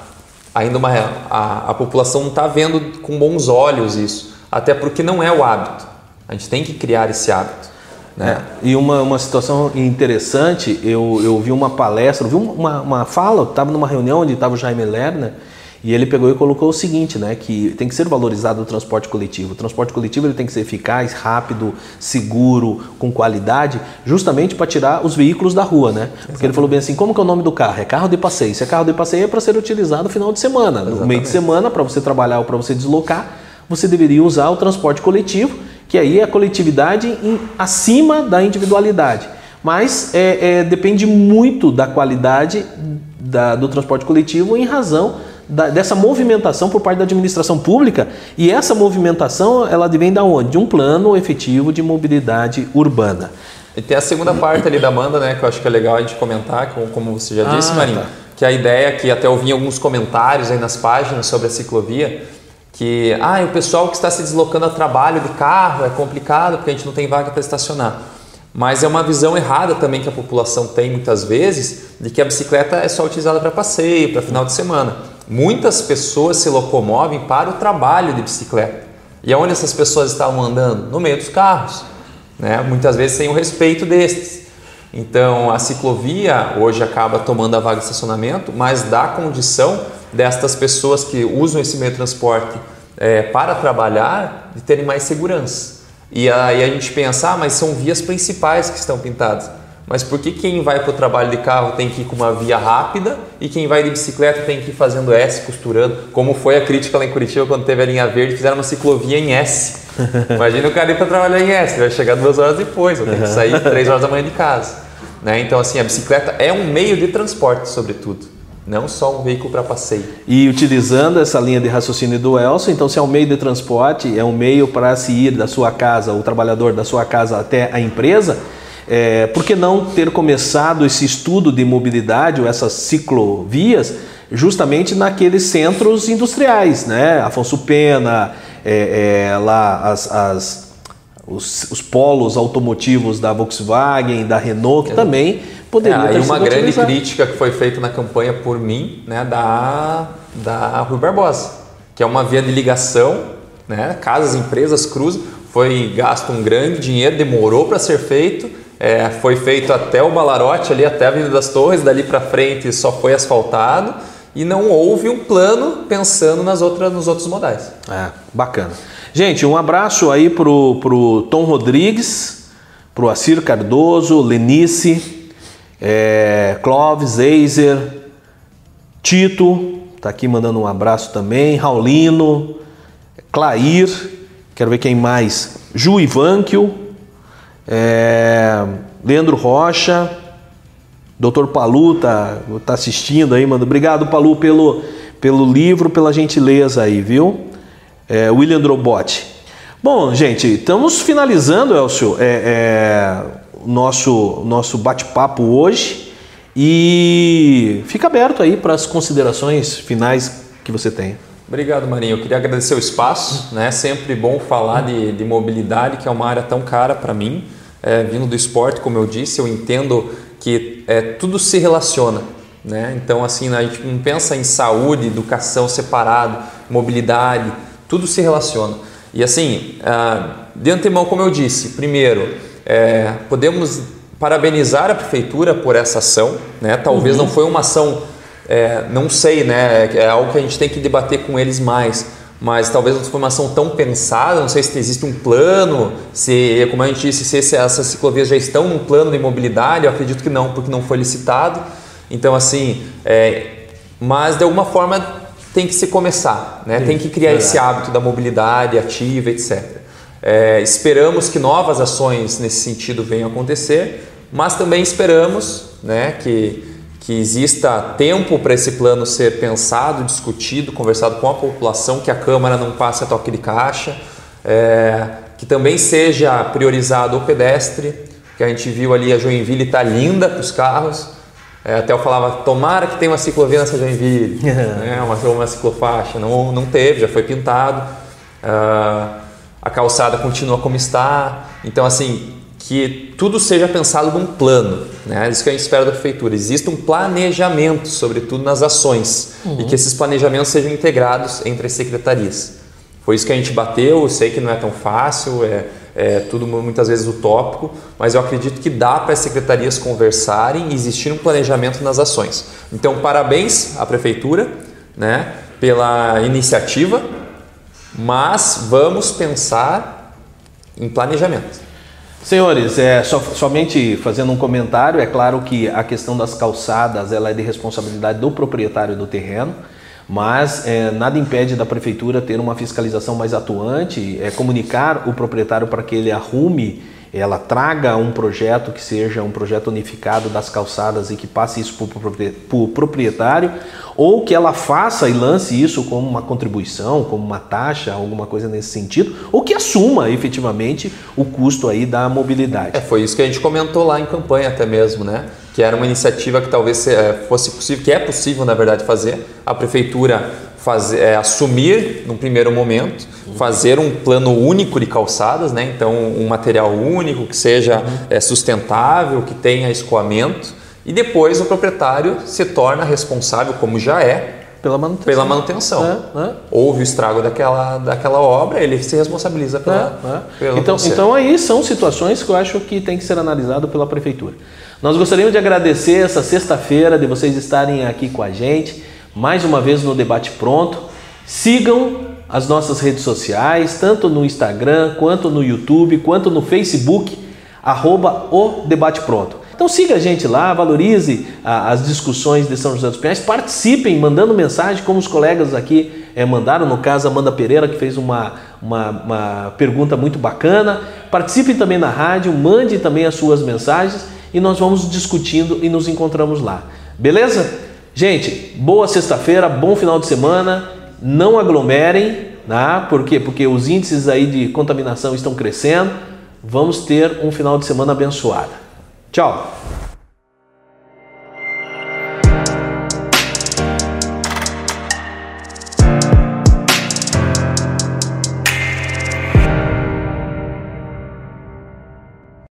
[SPEAKER 3] Ainda uma. A, a população não está vendo com bons olhos isso. Até porque não é o hábito. A gente tem que criar esse hábito. Né?
[SPEAKER 1] É, e uma, uma situação interessante, eu, eu vi uma palestra, eu vi uma, uma fala, estava numa reunião onde estava o Jaime Lerner, e ele pegou e colocou o seguinte, né, que tem que ser valorizado o transporte coletivo. O transporte coletivo ele tem que ser eficaz, rápido, seguro, com qualidade, justamente para tirar os veículos da rua, né? Porque ele falou bem assim, como que é o nome do carro? É carro de passeio. Se é carro de passeio é para ser utilizado no final de semana, no meio de semana para você trabalhar ou para você deslocar, você deveria usar o transporte coletivo, que aí é a coletividade em- acima da individualidade. Mas é, é, depende muito da qualidade da- do transporte coletivo em razão da- dessa movimentação por parte da administração pública. E essa movimentação ela vem da onde? De um plano efetivo de mobilidade urbana.
[SPEAKER 3] E tem a segunda parte ali da Amanda, né, que eu acho que é legal a gente comentar, como, você já disse,
[SPEAKER 1] Ah,
[SPEAKER 3] Marinho,
[SPEAKER 1] tá.
[SPEAKER 3] que a ideia que até eu vi em alguns comentários aí nas páginas sobre a ciclovia, que ah, o pessoal que está se deslocando a trabalho de carro é complicado porque a gente não tem vaga para estacionar. Mas é uma visão errada também que a população tem muitas vezes de que a bicicleta é só utilizada para passeio, para final de semana. Muitas pessoas se locomovem para o trabalho de bicicleta. E aonde essas pessoas estavam andando? No meio dos carros né? muitas vezes sem o respeito destes. Então a ciclovia hoje acaba tomando a vaga de estacionamento, mas dá condição destas pessoas que usam esse meio de transporte eh, para trabalhar de terem mais segurança. E aí a gente pensa, ah, mas são vias principais que estão pintadas. Mas por que quem vai para o trabalho de carro tem que ir com uma via rápida e quem vai de bicicleta tem que ir fazendo S, costurando? Como foi a crítica lá em Curitiba quando teve a linha verde, fizeram uma ciclovia em S. Imagina o cara ir para trabalhar em S, vai chegar duas horas depois, vai ter que sair três horas da manhã de casa. Né? Então, assim, a bicicleta é um meio de transporte, sobretudo, não só um veículo para passeio.
[SPEAKER 1] E utilizando essa linha de raciocínio do Elson, então se é um meio de transporte, é um meio para se ir da sua casa, o trabalhador da sua casa até a empresa, é, por que não ter começado esse estudo de mobilidade ou essas ciclovias justamente naqueles centros industriais, né? Afonso Pena, é, é, lá as, as- os, os polos automotivos da Volkswagen, da Renault, que também poderiam
[SPEAKER 3] É,
[SPEAKER 1] ter
[SPEAKER 3] aí uma grande
[SPEAKER 1] utilizados.
[SPEAKER 3] crítica que foi feita na campanha por mim, né, da, da Rui Barbosa, que é uma via de ligação, né, casas, empresas, cruzam, foi gasto um grande dinheiro, demorou para ser feito, é, foi feito até o Balarote, ali até a Avenida das Torres, dali para frente só foi asfaltado e não houve um plano pensando nas outras, nos outros modais.
[SPEAKER 1] É, bacana. Gente, um abraço aí pro, pro Tom Rodrigues, pro Acir Cardoso, Lenice, é, Clóvis, Eiser, Tito, tá aqui mandando um abraço também, Raulino, Clair, quero ver quem mais, Ju Ivanquio, é, Leandro Rocha, Doutor Palu tá, tá assistindo aí, mano. Obrigado, Palu, pelo, pelo livro, pela gentileza aí, viu? É, William Drobot. Bom, gente, estamos finalizando, Elcio, é, é, nosso, nosso bate-papo hoje. E fica aberto aí para as considerações finais que você tem.
[SPEAKER 3] Obrigado, Marinho. Eu queria agradecer o espaço. Né? Sempre bom falar de, de mobilidade, que é uma área tão cara para mim. É, vindo do esporte, como eu disse, eu entendo que é, tudo se relaciona. Né? Então, assim, a gente não pensa em saúde, educação separado, mobilidade, tudo se relaciona. E assim, ah, de antemão, como eu disse, primeiro, é, podemos parabenizar a prefeitura por essa ação. Né? Talvez uhum. não foi uma ação, é, não sei, né? é algo que a gente tem que debater com eles mais mas talvez não foi uma ação tão pensada, não sei se existe um plano, se, como a gente disse, se essas ciclovias já estão num plano de mobilidade, eu acredito que não, porque não foi licitado. Então, assim, é, mas de alguma forma tem que se começar, né? Sim, tem que criar esse hábito da mobilidade ativa, etc. É, esperamos que novas ações nesse sentido venham a acontecer, mas também esperamos né, que que exista tempo para esse plano ser pensado, discutido, conversado com a população, que a Câmara não passe a toque de caixa, é, que também seja priorizado o pedestre, que a gente viu ali a Joinville está linda para os carros. É, até eu falava, tomara que tenha uma ciclovia nessa Joinville, né, uma, uma ciclofaixa. Não, não teve, já foi pintado. Uh, a calçada continua como está. Então, assim, que tudo seja pensado num plano, né? Isso que a gente espera da prefeitura. Exista um planejamento, sobretudo nas ações, uhum. e que esses planejamentos sejam integrados entre as secretarias. Foi isso que a gente bateu. Eu sei que não é tão fácil, é, é tudo muitas vezes utópico, mas eu acredito que dá para as secretarias conversarem e existir um planejamento nas ações. Então, parabéns à prefeitura, né, pela iniciativa, mas vamos pensar em planejamento.
[SPEAKER 1] Senhores, é, so, somente fazendo um comentário, é claro que a questão das calçadas ela é de responsabilidade do proprietário do terreno, mas é, nada impede da prefeitura ter uma fiscalização mais atuante, é, comunicar o proprietário para que ele arrume ela traga um projeto que seja um projeto unificado das calçadas e que passe isso para o proprietário, ou que ela faça e lance isso como uma contribuição, como uma taxa, alguma coisa nesse sentido, ou que assuma efetivamente o custo aí da mobilidade.
[SPEAKER 3] É, foi isso que a gente comentou lá em campanha até mesmo, né? Que era uma iniciativa que talvez é, fosse possível, que é possível na verdade fazer, a prefeitura fazer, é, assumir no primeiro momento, fazer um plano único de calçadas, né? então um material único que seja é, sustentável, que tenha escoamento, e depois o proprietário se torna responsável, como já é,
[SPEAKER 1] pela manutenção.
[SPEAKER 3] Pela manutenção. É, é. Houve o estrago daquela, daquela obra, ele se responsabiliza pela, é,
[SPEAKER 1] é. pela então, então aí são situações que eu acho que tem que ser analisado pela prefeitura. Nós gostaríamos de agradecer essa sexta-feira de vocês estarem aqui com a gente mais uma vez no Debate Pronto. Sigam as nossas redes sociais, tanto no Instagram, quanto no YouTube, quanto no Facebook, arroba o Debate Pronto. Então siga a gente lá, valorize a, as discussões de São José dos Pinhais, participem mandando mensagem, como os colegas aqui é, mandaram, no caso Amanda Pereira, que fez uma, uma, uma pergunta muito bacana. Participem também na rádio, mande também as suas mensagens e nós vamos discutindo e nos encontramos lá. Beleza? Gente, boa sexta-feira, bom final de semana. Não aglomerem, né? Por quê? Porque os índices aí de contaminação estão crescendo. Vamos ter um final de semana abençoado. Tchau.